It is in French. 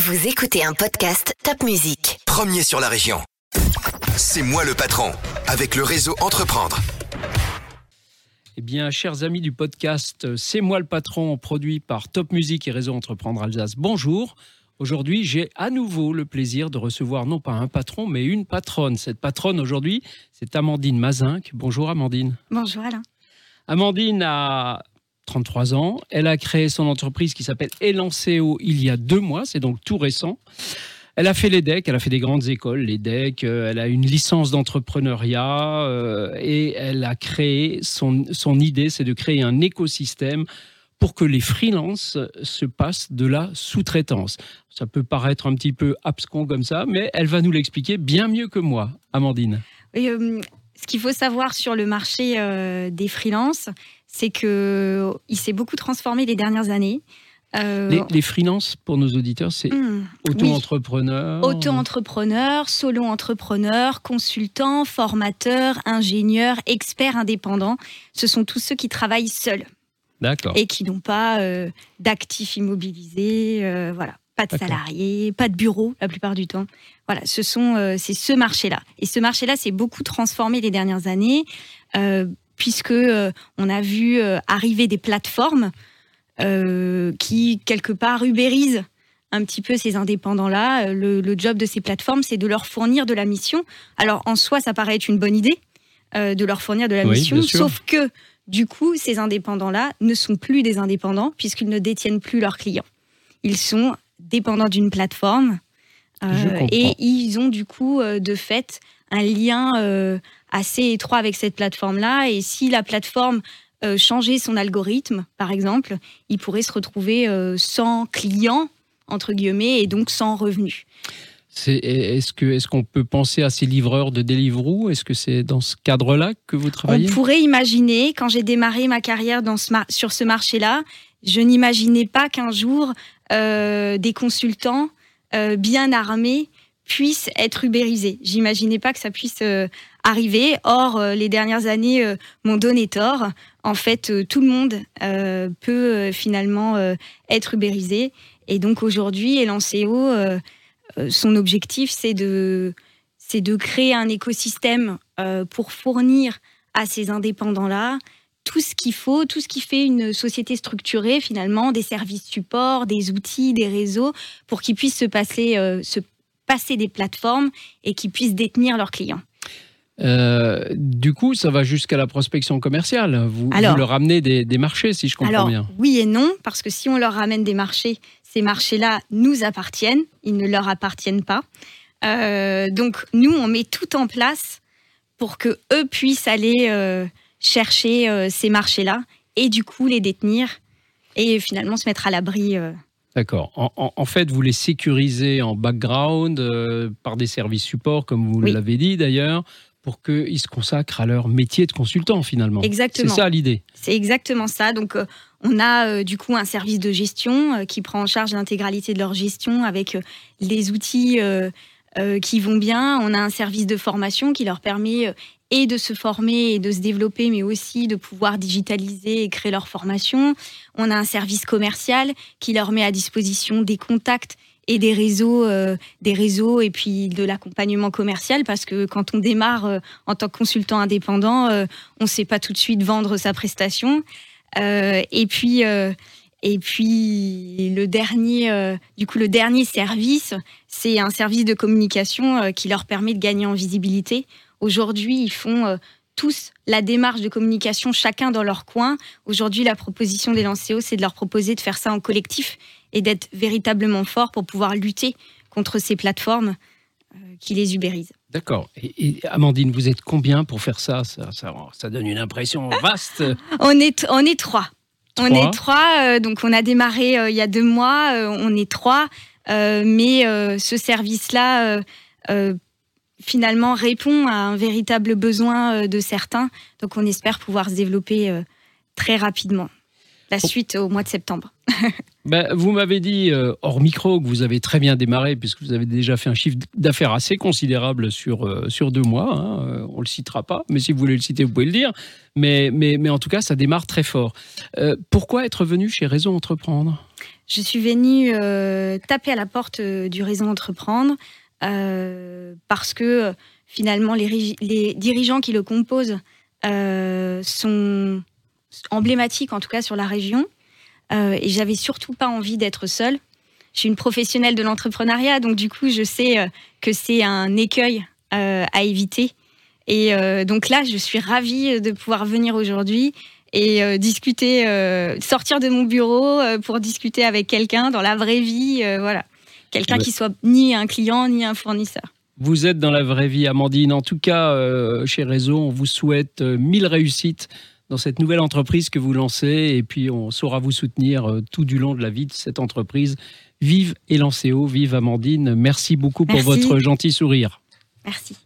Vous écoutez un podcast Top Music. Premier sur la région. C'est moi le patron, avec le réseau Entreprendre. Eh bien, chers amis du podcast C'est moi le patron, produit par Top Music et Réseau Entreprendre Alsace, bonjour. Aujourd'hui, j'ai à nouveau le plaisir de recevoir non pas un patron, mais une patronne. Cette patronne aujourd'hui, c'est Amandine Mazinck. Bonjour Amandine. Bonjour Alain. Amandine a 33 ans. Elle a créé son entreprise qui s'appelle Elanceo il y a deux mois, c'est donc tout récent. Elle a fait les decks, elle a fait des grandes écoles, les decks, euh, elle a une licence d'entrepreneuriat euh, et elle a créé, son, son idée c'est de créer un écosystème pour que les freelances se passent de la sous-traitance. Ça peut paraître un petit peu abscon comme ça, mais elle va nous l'expliquer bien mieux que moi, Amandine. Euh, ce qu'il faut savoir sur le marché des freelances, c'est que il s'est beaucoup transformé les dernières années. Euh, les, les freelances, pour nos auditeurs, c'est hmm, auto-entrepreneur Auto-entrepreneur, solo-entrepreneur, consultant, formateur, ingénieur, expert indépendant. Ce sont tous ceux qui travaillent seuls. D'accord. Et qui n'ont pas euh, d'actifs immobilisés, euh, voilà. Pas de salariés, pas de bureau la plupart du temps. Voilà, ce sont, c'est ce marché-là. Et ce marché-là s'est beaucoup transformé les dernières années puisque euh, on a vu euh, arriver des plateformes euh, qui quelque part ubérisent un petit peu ces indépendants-là. Le, job de ces plateformes, c'est de leur fournir de la mission. Alors en soi, ça paraît être une bonne idée de leur fournir de la mission, sauf que du coup, ces indépendants-là ne sont plus des indépendants puisqu'ils ne détiennent plus leurs clients. Ils sont dépendants d'une plateforme et ils ont du coup de fait un lien assez étroit avec cette plateforme-là. Et si la plateforme euh, changeait son algorithme, par exemple, il pourrait se retrouver euh, sans clients, entre guillemets, et donc sans revenus. Est-ce qu'on est qu'on peut penser à ces livreurs de Deliveroo? Est-ce que c'est dans ce cadre-là que vous travaillez? On pourrait imaginer, quand j'ai démarré ma carrière dans ce sur ce marché-là, je n'imaginais pas qu'un jour, euh, des consultants bien armés puissent être ubérisés. J'imaginais pas que ça puisse arriver. Or, euh, les dernières années euh, m'ont donné tort. En fait, euh, tout le monde peut finalement être ubérisé. Et donc aujourd'hui, Elanceo, son objectif, c'est de créer un écosystème pour fournir à ces indépendants-là tout ce qu'il faut, tout ce qui fait une société structurée finalement, des services support, des outils, des réseaux, pour qu'ils puissent se passer, se passer des plateformes et qu'ils puissent détenir leurs clients. Euh, du coup, ça va jusqu'à la prospection commerciale. Vous, leur ramenez des, marchés, si je comprends alors, bien. Oui et non, parce que si on leur ramène des marchés, ces marchés-là nous appartiennent, ils ne leur appartiennent pas. Euh, donc nous, on met tout en place pour que eux puissent aller euh, chercher ces marchés-là et du coup les détenir et finalement se mettre à l'abri. D'accord. En, fait, vous les sécurisez en background par des services support, comme vous l'avez dit d'ailleurs pour qu'ils se consacrent à leur métier de consultant finalement. Exactement. C'est ça l'idée. C'est exactement ça. Donc euh, on a euh, du coup un service de gestion euh, qui prend en charge l'intégralité de leur gestion avec les outils qui vont bien. On a un service de formation qui leur permet et de se former et de se développer, mais aussi de pouvoir digitaliser et créer leur formation. On a un service commercial qui leur met à disposition des contacts et des réseaux, euh, des réseaux et puis de l'accompagnement commercial parce que quand on démarre euh, en tant que consultant indépendant, euh, on ne sait pas tout de suite vendre sa prestation. et puis et puis le dernier, du coup le dernier service, c'est un service de communication qui leur permet de gagner en visibilité. Aujourd'hui, ils font tous la démarche de communication, chacun dans leur coin. Aujourd'hui, la proposition des Lancéos, c'est de leur proposer de faire ça en collectif et d'être véritablement fort pour pouvoir lutter contre ces plateformes euh, qui les ubérisent. D'accord. Et, Amandine, vous êtes combien pour faire ça? Ça, ça, donne une impression vaste. on, est, on est trois. On est trois, euh, donc on a démarré euh, il y a deux mois, on est trois, mais ce service-là finalement répond à un véritable besoin de certains, donc on espère pouvoir se développer très rapidement. La suite au mois de septembre. Ben, vous m'avez dit euh, hors micro que vous avez très bien démarré puisque vous avez déjà fait un chiffre d'affaires assez considérable sur, euh, sur deux mois. Hein, euh, on ne le citera pas, mais si vous voulez le citer, vous pouvez le dire. Mais, mais, mais en tout cas, ça démarre très fort. pourquoi être venu chez Réseau Entreprendre? Je suis venue taper à la porte du réseau Entreprendre parce que finalement les, dirigeants qui le composent sont emblématiques, en tout cas sur la région. et j'avais surtout pas envie d'être seule je suis une professionnelle de l'entrepreneuriat, donc du coup, je sais euh, que c'est un écueil euh, à éviter. Et euh, donc là, je suis ravie de pouvoir venir aujourd'hui et discuter, sortir de mon bureau pour discuter avec quelqu'un dans la vraie vie, voilà, quelqu'un qui soit ni un client ni un fournisseur. Vous êtes dans la vraie vie, Amandine. En tout cas, chez Réseau, on vous souhaite mille réussites dans cette nouvelle entreprise que vous lancez et puis on saura vous soutenir tout du long de la vie de cette entreprise. Vive Elancéo, vive Amandine. Merci beaucoup pour votre gentil sourire. Merci.